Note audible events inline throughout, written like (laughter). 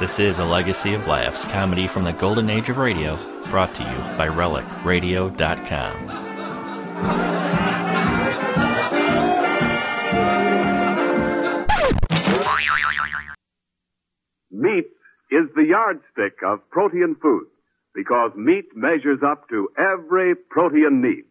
This is a legacy of laughs, comedy from the golden age of radio, brought to you by RelicRadio.com. Meat is the yardstick of protein foods because meat measures up to every protein need.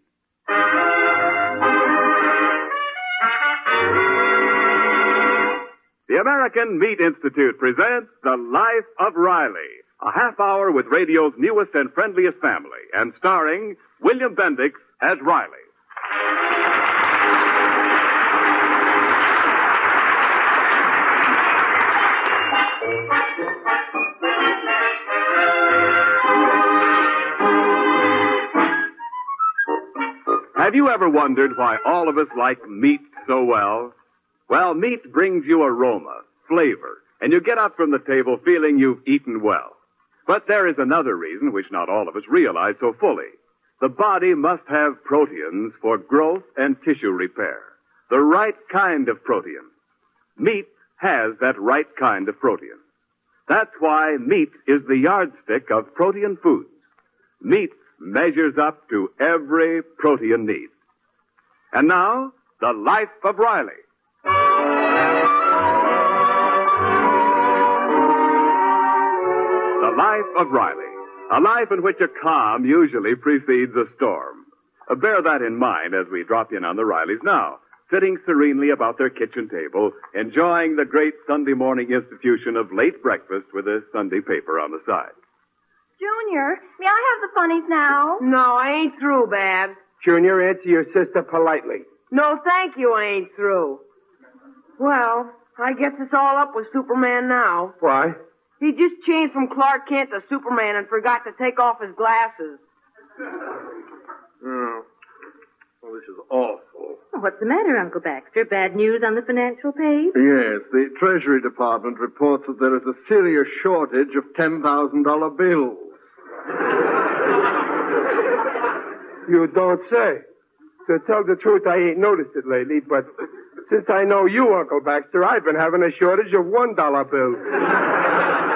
The American Meat Institute presents The Life of Riley, a half hour with radio's newest and friendliest family, and starring William Bendix as Riley. Have you ever wondered why all of us like meat so well? Well, meat brings you aroma, flavor, and you get up from the table feeling you've eaten well. But there is another reason which not all of us realize so fully. The body must have proteins for growth and tissue repair. The right kind of protein. Meat has that right kind of protein. That's why meat is the yardstick of protein foods. Meat measures up to every protein need. And now, the life of Riley. Life of Riley. A life in which a calm usually precedes a storm. Uh, bear that in mind as we drop in on the Rileys now, sitting serenely about their kitchen table, enjoying the great Sunday morning institution of late breakfast with a Sunday paper on the side. Junior, may I have the funnies now? No, I ain't through, Babs. Junior, answer your sister politely. No, thank you, I ain't through. Well, I guess it's all up with Superman now. Why? He just changed from Clark Kent to Superman and forgot to take off his glasses. (laughs) Oh. Well, this is awful. What's the matter, Uncle Baxter? Bad news on the financial page? Yes, the Treasury Department reports that there is a serious shortage of $10,000 bills. (laughs) You don't say. To tell the truth, I ain't noticed it lately, but since I know you, Uncle Baxter, I've been having a shortage of one dollar bills. (laughs)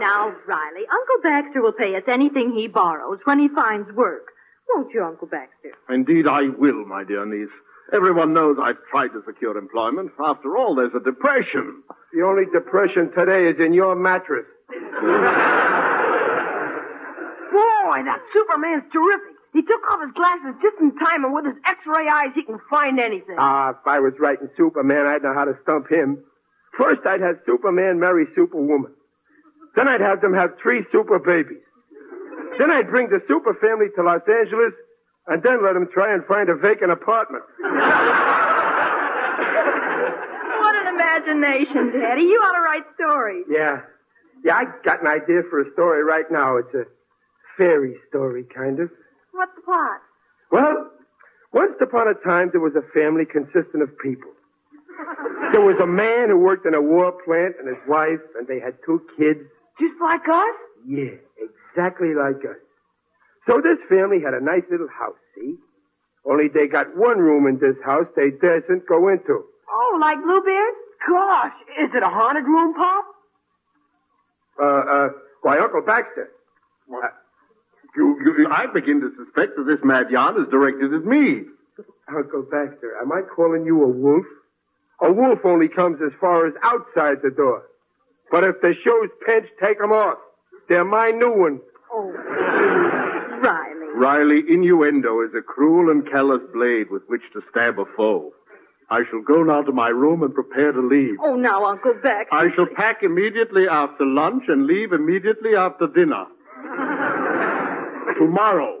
Now, Riley, Uncle Baxter will pay us anything he borrows when he finds work. Won't you, Uncle Baxter? Indeed, I will, my dear niece. Everyone knows I've tried to secure employment. After all, there's a depression. The only depression today is in your mattress. Boy, that Superman's terrific. He took off his glasses just in time, and with his X-ray eyes, he can find anything. Ah, if I was writing Superman, I'd know how to stump him. First, I'd have Superman marry Superwoman. Then I'd have them have three super babies. Then I'd bring the super family to Los Angeles, and then let them try and find a vacant apartment. What an imagination, Daddy. You ought to write stories. Yeah. Yeah, I got an idea for a story right now. It's a fairy story, kind of. What's the plot? Well, once upon a time, there was a family consisting of people. There was a man who worked in a war plant and his wife, and they had two kids. Just like us? Yeah, exactly like us. So this family had a nice little house, see? Only they got one room in this house they daren't go into. Oh, like Bluebeard? Gosh, is it a haunted room, Pop? Uh, uh, why, Uncle Baxter. Uh, You, you, I begin to suspect that this mad yarn is directed at me. Uncle Baxter, am I calling you a wolf? A wolf only comes as far as outside the door. But if the show's pinched, take 'em off. They're my new ones. Oh, Riley. Riley, innuendo is a cruel and callous blade with which to stab a foe. I shall go now to my room and prepare to leave. Oh, now, Uncle Baxter. I shall pack immediately after lunch and leave immediately after dinner. (laughs) Tomorrow.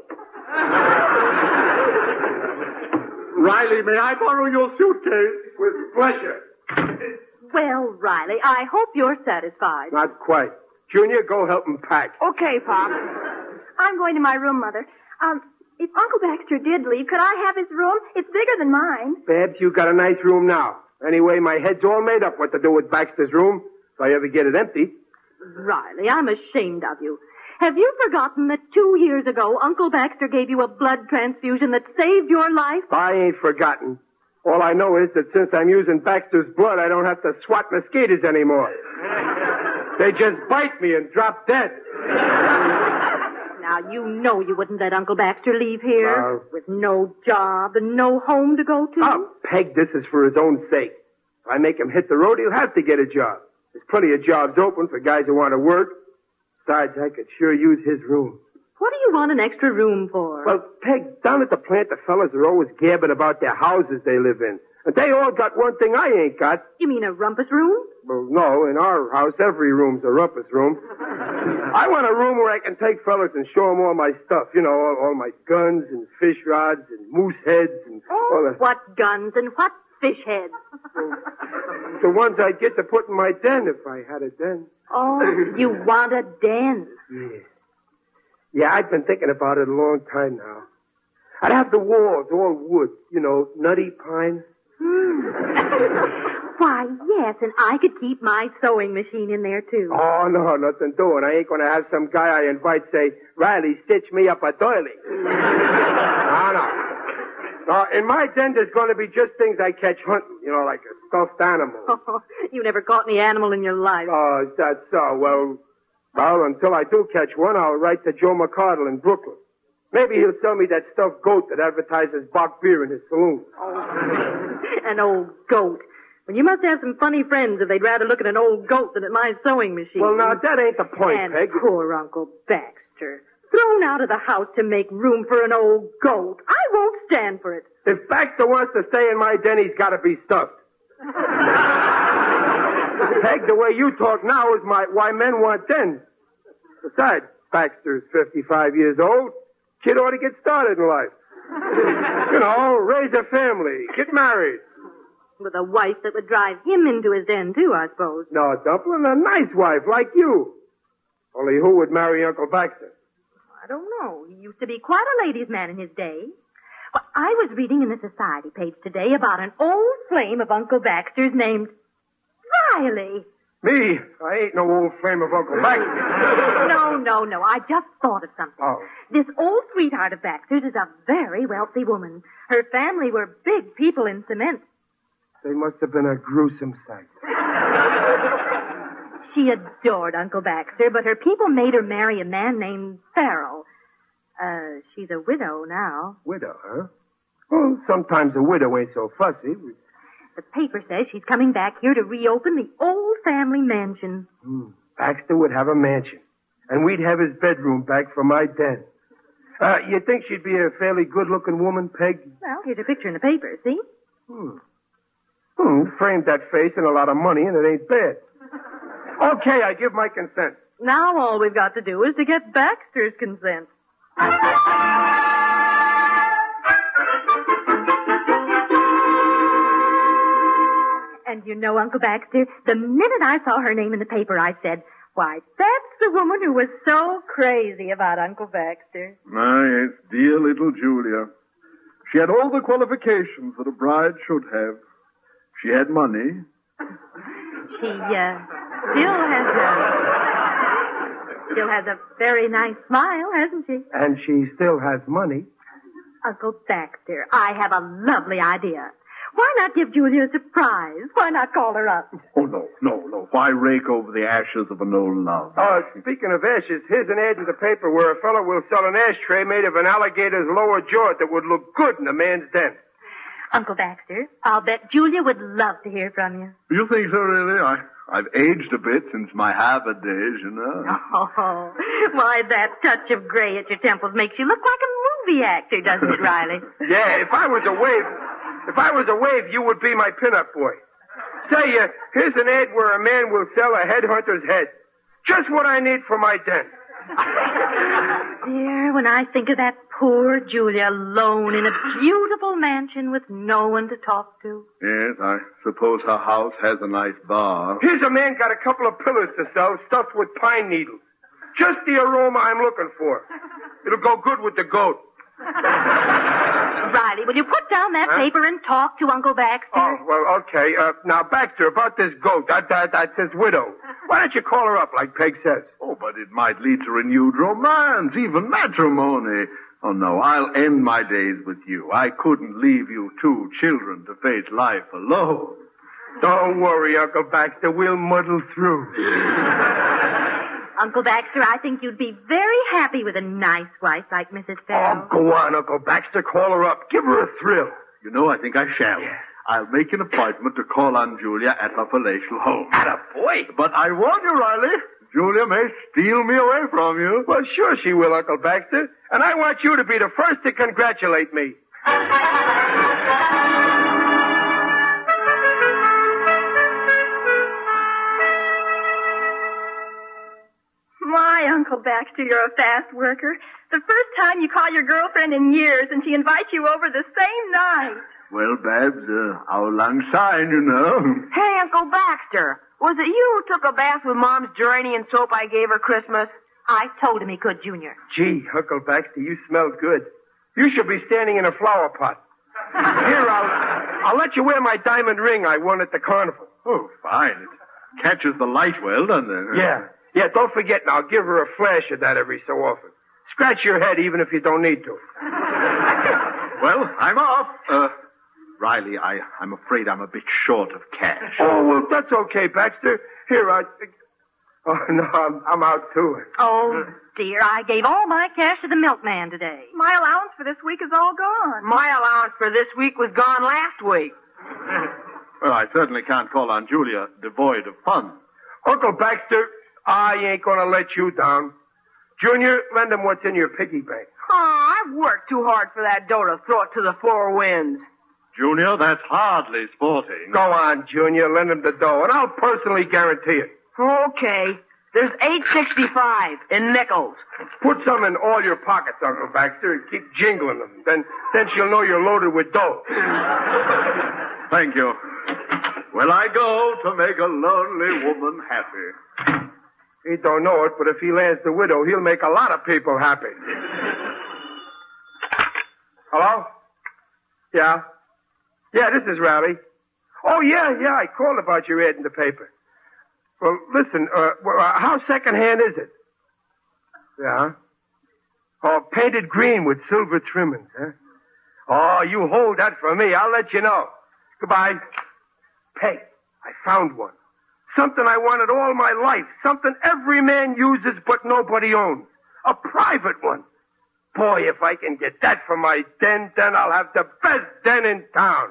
Riley, may I borrow your suitcase? With pleasure. Well, Riley, I hope you're satisfied. Not quite. Junior, go help him pack. Okay, Pop. I'm going to my room, Mother. Um, if Uncle Baxter did leave, could I have his room? It's bigger than mine. Babs, you got a nice room now. Anyway, my head's all made up what to do with Baxter's room. If I ever get it empty. Riley, I'm ashamed of you. Have you forgotten that two years ago Uncle Baxter gave you a blood transfusion that saved your life? I ain't forgotten. All I know is that since I'm using Baxter's blood, I don't have to swat mosquitoes anymore. They just bite me and drop dead. Now, you know you wouldn't let Uncle Baxter leave here No. with no job and no home to go to. Oh, Peg, this is for his own sake. If I make him hit the road, he'll have to get a job. There's plenty of jobs open for guys who want to work. Besides, I could sure use his room. What do you want an extra room for? Well, Peg, down at the plant, the fellas are always gabbing about their houses they live in. And they all got one thing I ain't got. you mean a rumpus room? Well, no, in our house, every room's a rumpus room. (laughs) I want a room where I can take fellas and show 'em all my stuff. You know, all, all my guns and fish rods and moose heads and oh, all the, What guns and what fish heads? the ones I'd get to put in my den if I had a den. Oh, you want a den. Yeah. Yeah, I've been thinking about it a long time now. I'd have the walls all wood, you know, nutty pine. (laughs) Why, yes, and I could keep my sewing machine in there, too. Oh, no, nothing doing. I ain't gonna have some guy I invite say, Riley, stitch me up a doily. (laughs) no, no. No, in my den there's gonna be just things I catch hunting, you know, like a stuffed animal. (laughs) you never caught any animal in your life. Oh, is that so? Well, well, until I do catch one, I'll write to Joe McCardle in Brooklyn. Maybe he'll sell me that stuffed goat that advertises bock beer in his saloon. (laughs) An old goat. Well, you must have some funny friends if they'd rather look at an old goat than at my sewing machine. Well, now, that ain't the point, and Peg. poor Uncle Baxter. Thrown out of the house to make room for an old goat. I won't stand for it. If Baxter wants to stay in my den, he's got to be stuffed. (laughs) Peg, the way you talk now is my why men want dens. Besides, Baxter's 55 years old. Kid ought to get started in life. you know, raise a family, get married. With a wife that would drive him into his den, too, I suppose. No, Dumplin', a nice wife like you. Only who would marry Uncle Baxter? I don't know. He used to be quite a ladies' man in his day. Well, I was reading in the society page today about an old flame of Uncle Baxter's named Riley. Me? I ain't no old flame of Uncle Baxter. No, no, no. I just thought of something. Oh. This old sweetheart of Baxter's is a very wealthy woman. Her family were big people in cement. They must have been a gruesome sight. She adored Uncle Baxter, but her people made her marry a man named Farrell. Uh, she's a widow now. Widow, huh? Well, sometimes a widow ain't so fussy. The paper says she's coming back here to reopen the old family mansion. Hmm. Baxter would have a mansion, and we'd have his bedroom back for my den. Uh, you think she'd be a fairly good-looking woman, Peg? Well, here's a picture in the paper, see? Hmm. Hmm, framed that face and a lot of money, and it ain't bad. Okay, I give my consent. Now all we've got to do is to get Baxter's consent. And you know, Uncle Baxter, the minute I saw her name in the paper, I said, why, that's the woman who was so crazy about Uncle Baxter. Ah, yes, dear little Julia. She had all the qualifications that a bride should have. She had money. She, uh, still has a, still has a very nice smile, hasn't she? And she still has money. Uncle Baxter, I have a lovely idea. Why not give Julia a surprise? Why not call her up? Oh, no, no, no. Why rake over the ashes of an old love? Oh, speaking of ashes, here's an ad in the paper where a fellow will sell an ashtray made of an alligator's lower jaw that would look good in a man's den. Uncle Baxter, I'll bet Julia would love to hear from you. You think so, really? I, I've aged a bit since my Harvard days, you know. (laughs) Oh, why that touch of gray at your temples makes you look like a movie actor, doesn't it, Riley? (laughs) Yeah, if I was a wave, if I was a wave, you would be my pinup boy. Say, uh, here's an ad where a man will sell a headhunter's head. Just what I need for my den. (laughs) Dear, when I think of that poor Julia alone in a beautiful mansion with no one to talk to. Yes, I suppose her house has a nice bar. Here's a man got a couple of pillows to sell stuffed with pine needles. Just the aroma I'm looking for. It'll go good with the goat. (laughs) Riley, will you put down that Huh? paper and talk to Uncle Baxter? Oh, well, okay. Uh, now, Baxter, about this goat. That, that, that's his widow. Why don't you call her up like Peg says? Oh, but it might lead to renewed romance, even matrimony. Oh, no, I'll end my days with you. I couldn't leave you two children to face life alone. Don't worry, Uncle Baxter. We'll muddle through. (laughs) Uncle Baxter, I think you'd be very happy with a nice wife like Mrs. Farrell. Oh, go on, Uncle Baxter. Call her up. Give her a thrill. You know, I think I shall. I'll make an appointment to call on Julia at her palatial home. Atta boy. But I warn you, Riley, Julia may steal me away from you. Well, sure she will, Uncle Baxter. And I want you to be the first to congratulate me. (laughs) Uncle Baxter, you're a fast worker. The first time you call your girlfriend in years and she invites you over the same night. Well, Babs, uh, auld lang syne, you know. Hey, Uncle Baxter, was it you who took a bath with Mom's geranium soap I gave her Christmas? I told him he could, Junior. Gee, Uncle Baxter, you smell good. You should be standing in a flower pot. Here, I'll, I'll let you wear my diamond ring I won at the carnival. Oh, fine. It catches the light well, doesn't it? Yeah. Yeah, don't forget and I'll Give her a flash of that every so often. Scratch your head even if you don't need to. (laughs) Well, I'm off. Uh, Riley, I, I'm afraid I'm a bit short of cash. Oh, well, that's okay, Baxter. Here, I. Oh, no, I'm, I'm out too. Oh, dear, I gave all my cash to the milkman today. My allowance for this week is all gone. My allowance for this week was gone last week. Well, I certainly can't call on Julia devoid of funds. Uncle Baxter, I ain't gonna let you down. Junior, lend him what's in your piggy bank. Oh, I've worked too hard for that dough to throw it to the four winds. Junior, that's hardly sporting. Go on, Junior, lend him the dough, and I'll personally guarantee it. Okay. There's eight sixty-five in nickels. Put some in all your pockets, Uncle Baxter, and keep jingling them. Then, then she'll know you're loaded with dough. Thank you. Well, I go to make a lonely woman happy. He don't know it, but if he lands the widow, he'll make a lot of people happy. Hello? Yeah? Yeah, this is Riley. Oh, yeah, yeah, I called about your ad in the paper. Well, listen, uh, uh, how secondhand is it? Yeah? Oh, painted green with silver trimmings, huh? Oh, you hold that for me. I'll let you know. Goodbye. Hey, I found one. Something I wanted all my life. Something every man uses but nobody owns. A private one. Boy, if I can get that for my den, then I'll have the best den in town.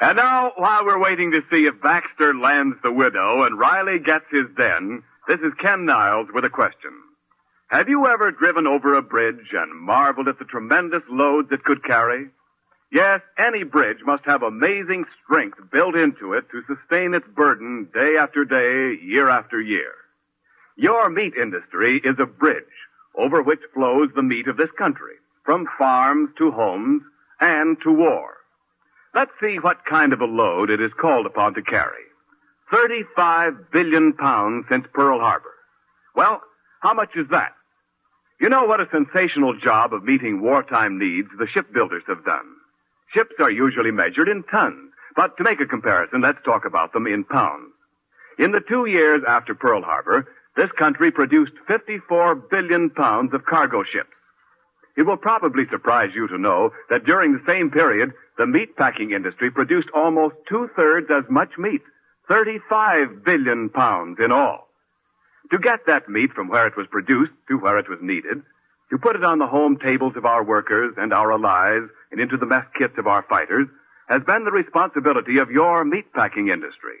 And now, while we're waiting to see if Baxter lands the widow and Riley gets his den, this is Ken Niles with a question. Have you ever driven over a bridge and marveled at the tremendous loads it could carry? Yes, any bridge must have amazing strength built into it to sustain its burden day after day, year after year. Your meat industry is a bridge over which flows the meat of this country, from farms to homes and to war. Let's see what kind of a load it is called upon to carry. 35 billion pounds since Pearl Harbor. Well, how much is that? You know what a sensational job of meeting wartime needs the shipbuilders have done. Ships are usually measured in tons, but to make a comparison, let's talk about them in pounds. In the two years after Pearl Harbor, this country produced 54 billion pounds of cargo ships. It will probably surprise you to know that during the same period, the meat packing industry produced almost two-thirds as much meat, 35 billion pounds in all. To get that meat from where it was produced to where it was needed, to put it on the home tables of our workers and our allies and into the mess kits of our fighters, has been the responsibility of your meat packing industry.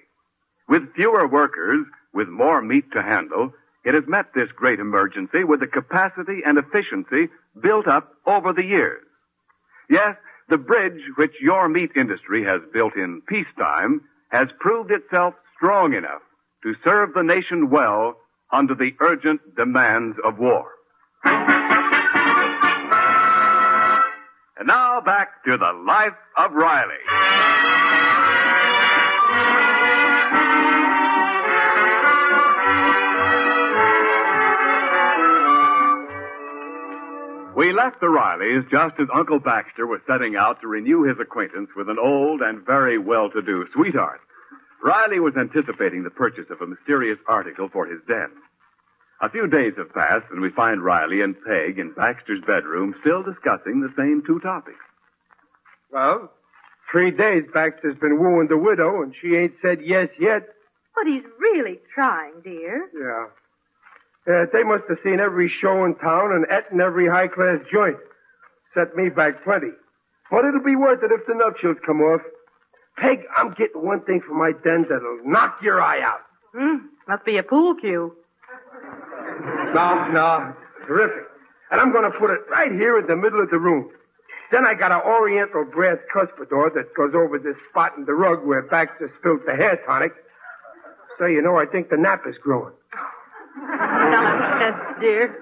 With fewer workers, with more meat to handle, it has met this great emergency with the capacity and efficiency built up over the years. Yes, the bridge which your meat industry has built in peacetime has proved itself strong enough to serve the nation well under the urgent demands of war. And now back to the life of Riley. We left the Rileys just as Uncle Baxter was setting out to renew his acquaintance with an old and very well-to-do sweetheart. Riley was anticipating the purchase of a mysterious article for his den. A few days have passed, and we find Riley and Peg in Baxter's bedroom still discussing the same two topics. Well, three days Baxter's been wooing the widow, and she ain't said yes yet. But he's really trying, dear. Yeah. Yeah, they must have seen every show in town and eaten every high-class joint. Set me back plenty. But it'll be worth it if the nuptials come off. Peg, I'm getting one thing from my den that'll knock your eye out. Hmm, must be a pool cue. No, no. Terrific. And I'm going to put it right here in the middle of the room. Then I got an oriental brass cuspidor that goes over this spot in the rug where Baxter spilled the hair tonic. So, you know, I think the nap is growing. yes, dear.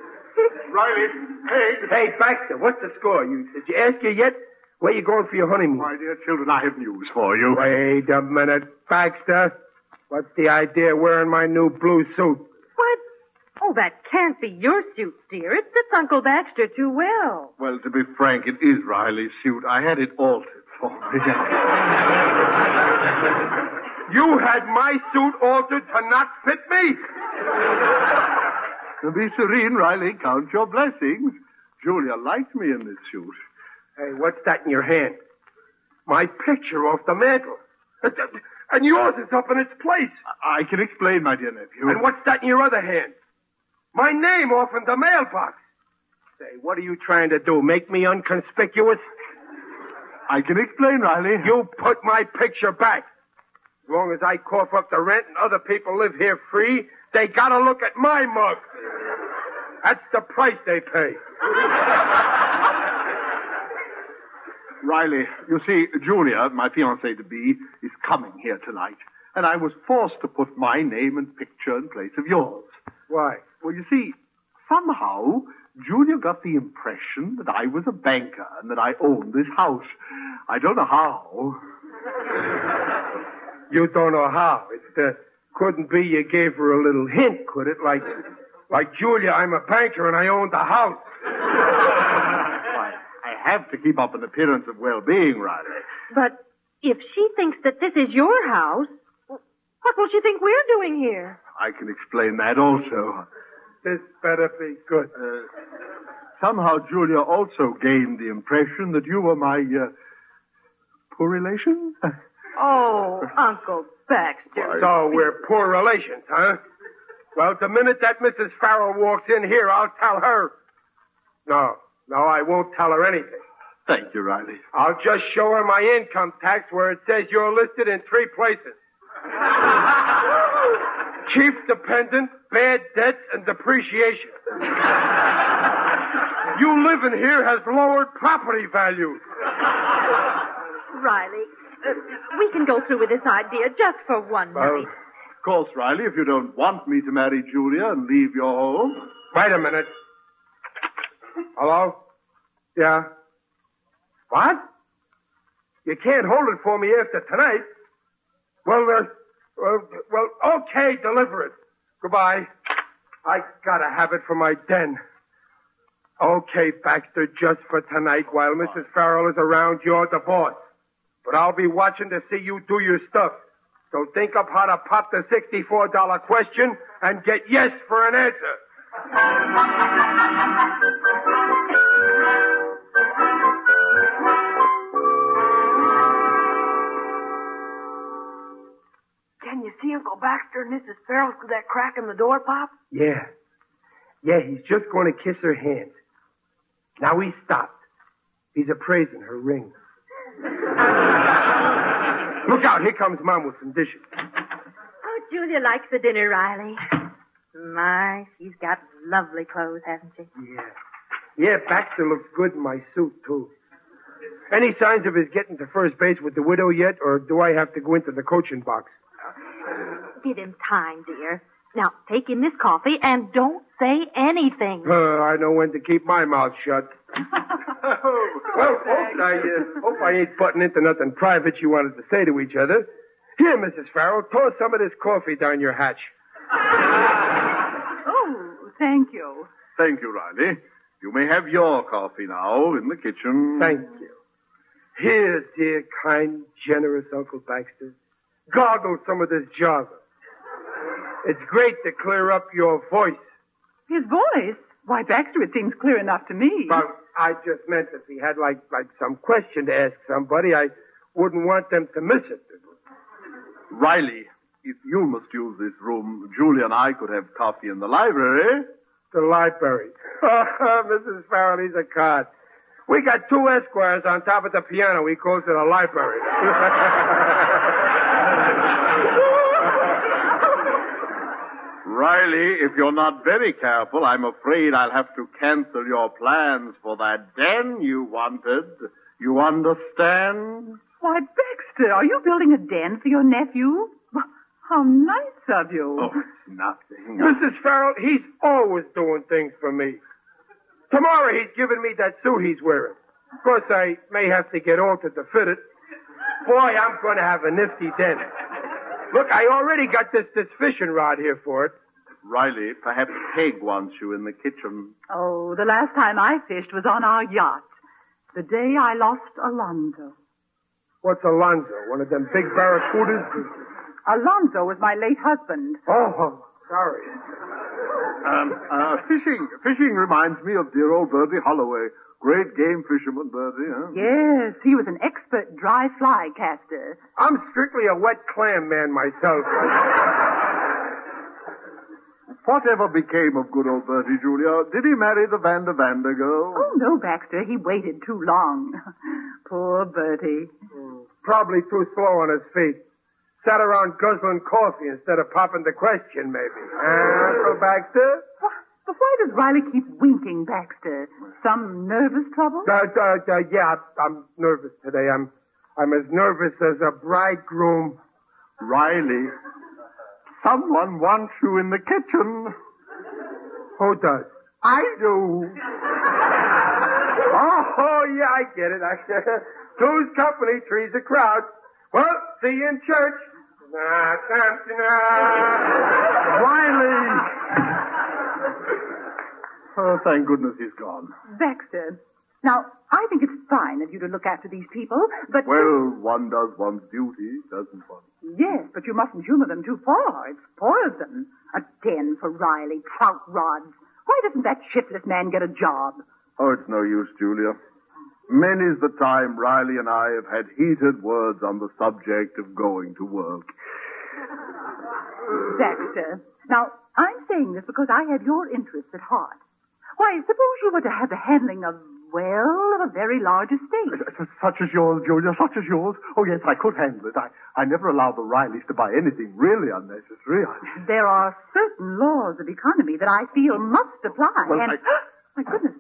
Riley, Peg. Hey, Baxter, what's the score? You, did you ask her yet? Where you going for your honeymoon? My dear children, I have news for you. Wait a minute, Baxter. What's the idea of wearing my new blue suit? What? Oh, that can't be your suit, dear. It fits Uncle Baxter too well. Well, to be frank, it is Riley's suit. I had it altered for me. (laughs) You had my suit altered to not fit me? To be serene, Riley, count your blessings. Julia likes me in this suit. Hey, what's that in your hand? My picture off the mantel. And- (laughs) And yours is up in its place. I can explain, my dear nephew. And what's that in your other hand? My name off in the mailbox. Say, what are you trying to do? Make me unconspicuous? I can explain, Riley. You put my picture back. As long as I cough up the rent and other people live here free, they gotta look at my mug. That's the price they pay. (laughs) Riley, you see, Julia, my fiancée to be, is coming here tonight. And I was forced to put my name and picture in place of yours. Why? Well, you see, somehow Julia got the impression that I was a banker and that I owned this house. I don't know how. (laughs) You don't know how. It uh, couldn't be you gave her a little hint, could it? Like, like Julia, I'm a banker and I own the house. Why, I have to keep up an appearance of well-being, Riley. But if she thinks that this is your house, what will she think we're doing here? I can explain that also. This better be good. Uh, somehow Julia also gained the impression that you were my, uh, poor relation? (laughs) Oh, Uncle Baxter. So we're poor relations, huh? Well, the minute that Mrs. Farrell walks in here, I'll tell her. No, no, I won't tell her anything. Thank you, Riley. I'll just show her my income tax where it says you're listed in three places. (laughs) Chief dependent, bad debts, and depreciation. you living here has lowered property values. Riley, uh, we can go through with this idea just for one Well, night. Of course, Riley, if you don't want me to marry Julia and leave your home. Wait a minute. Hello? Yeah. What? You can't hold it for me after tonight. Well, uh, well, well, okay, deliver it. Goodbye. I gotta have it for my den. Okay, Baxter, just for tonight while Mrs. Farrell is around, you're the boss. But I'll be watching to see you do your stuff. So think up how to pop the $64 question and get yes for an answer. Can you see Uncle Baxter and Mrs. Farrell through that crack in the door, Pop? Yeah. Yeah, he's just going to kiss her hand. Now he stopped. He's appraising her ring. (laughs) Look out, here comes Mom with some dishes. Oh, Julia likes the dinner, Riley. My, she's got lovely clothes, hasn't she? Yeah. Yeah, Baxter looks good in my suit, too. Any signs of his getting to first base with the widow yet, or do I have to go into the coaching box? Give him time, dear. Now, take in this coffee and don't say anything. Uh, I know when to keep my mouth shut. (laughs) well, folks, I uh, hope I ain't butting into nothing private you wanted to say to each other. Here, Mrs. Farrell, toss some of this coffee down your hatch. Thank you. Thank you, Riley. You may have your coffee now in the kitchen. Thank you. Here, dear, kind, generous Uncle Baxter. Gargle some of this java. It's great to clear up your voice. His voice? Why, Baxter, it seems clear enough to me. But I just meant if he had like like some question to ask somebody, I wouldn't want them to miss it. Riley, if you must use this room, Julia and I could have coffee in the library. The library. (laughs) Mrs. Farrelly's a card. We got two Esquires on top of the piano. We calls it a library. (laughs) Riley, if you're not very careful, I'm afraid I'll have to cancel your plans for that den you wanted. You understand? Why, Baxter, are you building a den for your nephew? Well, How nice of you. Oh, it's nothing. Mrs. Farrell, he's always doing things for me. Tomorrow he's giving me that suit he's wearing. Of course, I may have to get altered to fit it. Boy, I'm going to have a nifty den. Look, I already got this, this fishing rod here for it. Riley, perhaps Peg wants you in the kitchen. Oh, the last time I fished was on our yacht. The day I lost Alonzo. What's Alonzo? One of them big barracudas? Alonzo was my late husband. Oh, sorry. Um, uh, fishing, fishing reminds me of dear old Bertie Holloway. Great game fisherman, Bertie, huh? Yes, he was an expert dry fly caster. I'm strictly a wet clam man myself. Whatever became of good old Bertie, Julia? Did he marry the Vander Vander girl? Oh, no, Baxter, he waited too long. (laughs) Poor Bertie. Probably too slow on his feet. Sat around guzzling coffee instead of popping the question, maybe. Uh, Uncle Baxter? Why, but why does Riley keep winking, Baxter? Some nervous trouble? Uh, uh, uh, yeah, I'm nervous today. I'm, I'm as nervous as a bridegroom. Riley, someone wants you in the kitchen. Who does? I do. Oh, oh yeah, I get it. I, (laughs) two's company, three's a crowd. Well, see you in church. Riley! Oh, thank goodness he's gone. Baxter. Now, I think it's fine of you to look after these people, but. Well, one does one's duty, doesn't one? Yes, but you mustn't humor them too far. It spoils them. A den for Riley, trout rods. Why doesn't that shiftless man get a job? Oh, it's no use, Julia. Many's the time Riley and I have had heated words on the subject of going to work. Baxter. Now, I'm saying this because I have your interests at heart. Why, suppose you were to have the handling of, well, of a very large estate. Such as yours, Julia, such as yours. Oh, yes, I could handle it. I, I never allow the Rileys to buy anything really unnecessary. I... There are certain laws of economy that I feel must apply. Well, and, I- (gasps) my goodness,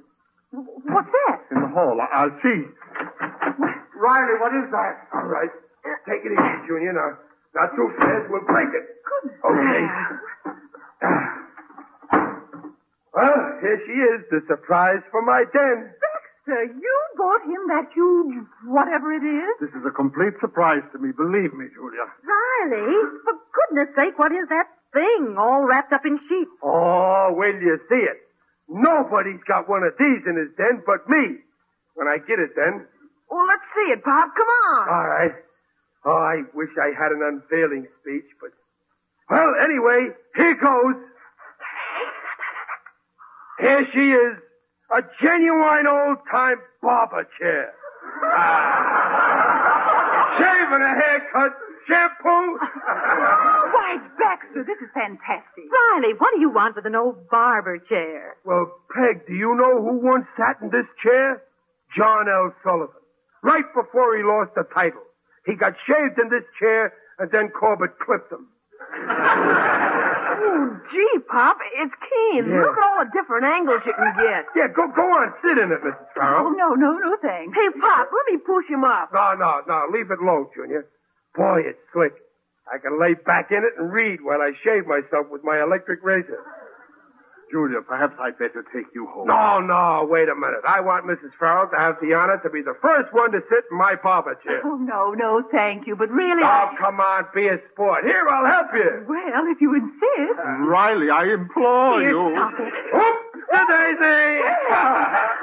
what's that? In the hall, I, I'll see. Riley, what is that? All right. Take it easy, Junior. Now, not too fast. We'll break it. Okay. Well, here she is, the surprise for my den. Baxter, you bought him that huge whatever it is? This is a complete surprise to me, believe me, Julia. Riley, for goodness sake, what is that thing all wrapped up in sheets? Oh, will you see it? Nobody's got one of these in his den but me. When I get it, then. Well, let's see it, Pop. Come on. All right. Oh, I wish I had an unveiling speech, but. Well, anyway, here goes. Here she is. A genuine old time barber chair. (laughs) Ah. Shave and a haircut. Shampoo. (laughs) Why, Baxter, this is fantastic. Riley, what do you want with an old barber chair? well, Peg, do you know who once sat in this chair? John L. Sullivan. Right before he lost the title. He got shaved in this chair, and then Corbett clipped him. Oh, gee, Pop, it's keen. Yeah. Look at all the different angles you can get. Yeah, go go on, sit in it, Mrs. Farrell. Oh, no, no, no, thanks. Hey, Pop, let me push him up. No, no, no, leave it low, Junior. Boy, it's slick. I can lay back in it and read while I shave myself with my electric razor. Julia, perhaps I'd better take you home. No, no, wait a minute. I want Mrs. Farrell to have the honor to be the first one to sit in my barber chair. Oh, no, no, thank you. But really, Oh, I... come on, be a sport. Here, I'll help you. Well, if you insist. Riley, I implore Here, you. stop it. Whoop, the daisy.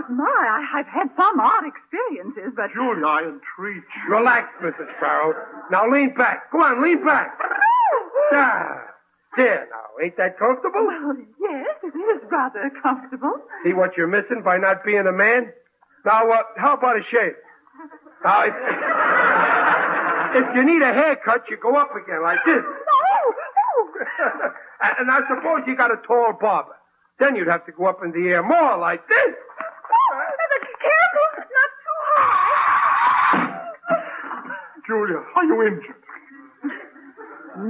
(laughs) My, I, I've had some odd experiences, but... Julia, I entreat you. Relax, Mrs. Farrell. Now lean back. Go on, lean back. Ah, there now. Ain't that comfortable? Well, yes, it is rather comfortable. See what you're missing by not being a man? Now, uh, how about a shave? Now, if, if you need a haircut, you go up again like this. Oh. (laughs) and I suppose you got a tall barber. Then you'd have to go up in the air more like this. Careful, not too high. Julia, are you injured?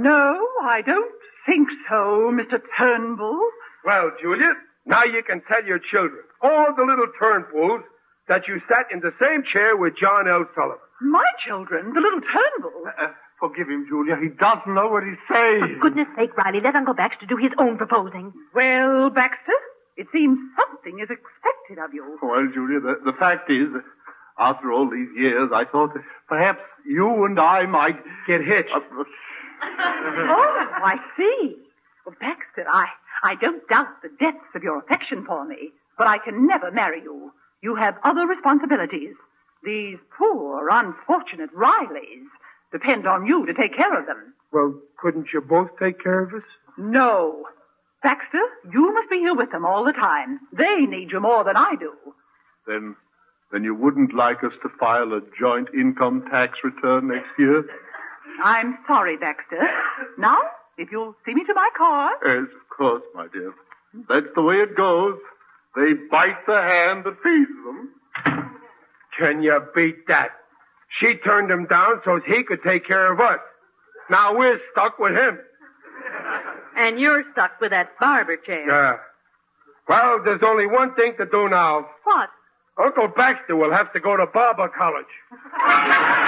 No, I don't think so, Mr. Turnbull. Well, Julia, now you can tell your children, all the little Turnbulls, that you sat in the same chair with John L. Sullivan. My children, the little Turnbulls. Uh, forgive him, Julia. He doesn't know what he's saying. For goodness sake, Riley, let Uncle Baxter do his own proposing. Well, Baxter, it seems something is expected of you. Well, Julia, the, the fact is, after all these years, I thought that perhaps you and I might Get hitched. Uh, Oh, I see. Well, Baxter, I, I don't doubt the depths of your affection for me, but I can never marry you. You have other responsibilities. These poor, unfortunate Rileys depend on you to take care of them. Well, couldn't you both take care of us? No. Baxter, you must be here with them all the time. They need you more than I do. then, then you wouldn't like us to file a joint income tax return next year? I'm sorry, Baxter. Now, if you'll see me to my car. Yes, of course, my dear. That's the way it goes. They bite the hand that feeds them. Can you beat that? She turned him down so he could take care of us. Now we're stuck with him. And you're stuck with that barber chair. Yeah. Well, there's only one thing to do now. What? Uncle Baxter will have to go to barber college. (laughs)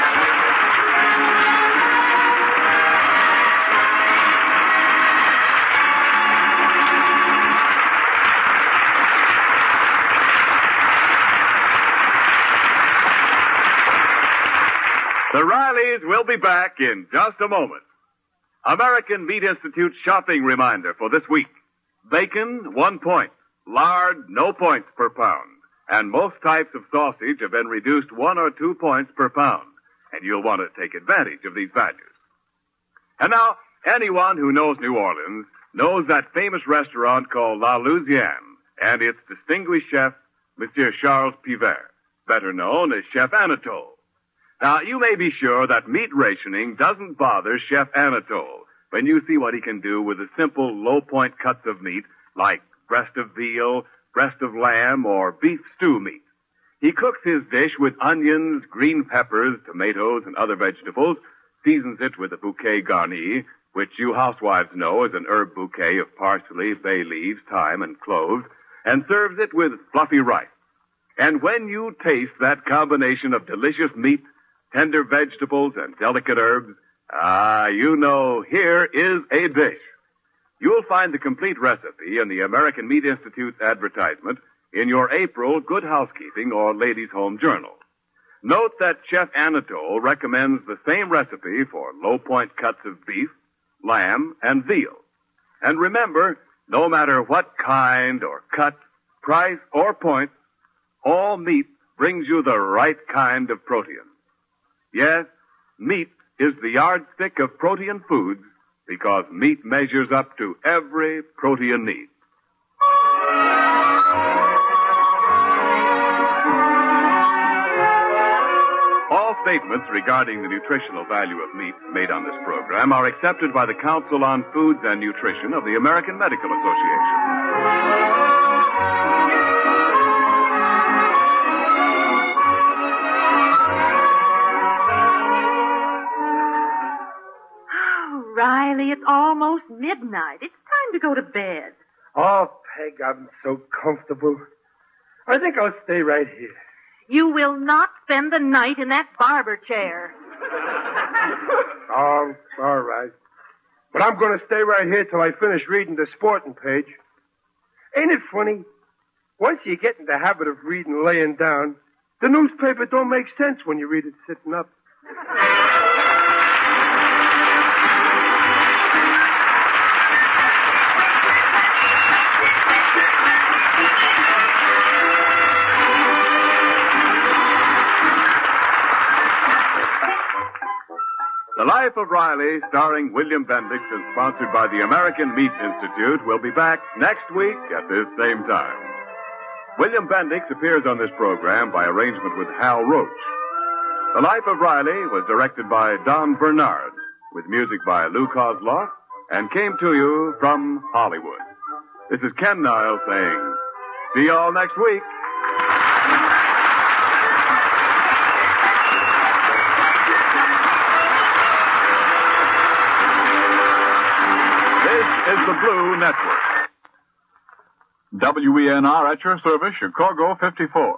The Rileys will be back in just a moment. American Meat Institute shopping reminder for this week. Bacon, one point. Lard, no points per pound. And most types of sausage have been reduced one or two points per pound. And you'll want to take advantage of these values. And now, anyone who knows New Orleans knows that famous restaurant called La Louisiane and its distinguished chef, Monsieur Charles Pivert, better known as Chef Anatole. Now, you may be sure that meat rationing doesn't bother Chef Anatole when you see what he can do with the simple low point cuts of meat like breast of veal, breast of lamb, or beef stew meat. He cooks his dish with onions, green peppers, tomatoes, and other vegetables, seasons it with a bouquet garni, which you housewives know is an herb bouquet of parsley, bay leaves, thyme, and cloves, and serves it with fluffy rice. And when you taste that combination of delicious meat, tender vegetables, and delicate herbs, ah, you know here is a dish. You'll find the complete recipe in the American Meat Institute's advertisement in your April Good Housekeeping or Ladies' Home Journal. Note that Chef Anatole recommends the same recipe for low point cuts of beef, lamb, and veal. And remember, no matter what kind or cut, price, or point, all meat brings you the right kind of protein. Yes, meat is the yardstick of protein foods because meat measures up to every protein need. All statements regarding the nutritional value of meat made on this program are accepted by the Council on Foods and Nutrition of the American Medical Association. Riley, it's almost midnight. It's time to go to bed. Oh, Peg, I'm so comfortable. I think I'll stay right here. You will not spend the night in that barber chair. Oh, all right. But I'm going to stay right here till I finish reading the sporting page. Ain't it funny? Once you get in the habit of reading laying down, the newspaper don't make sense when you read it sitting up. Life of Riley, starring William Bendix and sponsored by the American Meat Institute, will be back next week at this same time. William Bendix appears on this program by arrangement with Hal Roach. The Life of Riley was directed by Don Bernard, with music by Lou Kosloff, and came to you from Hollywood. This is Ken Niles saying, see y'all next week. Is the Blue Network. WENR at your service, Chicago 54.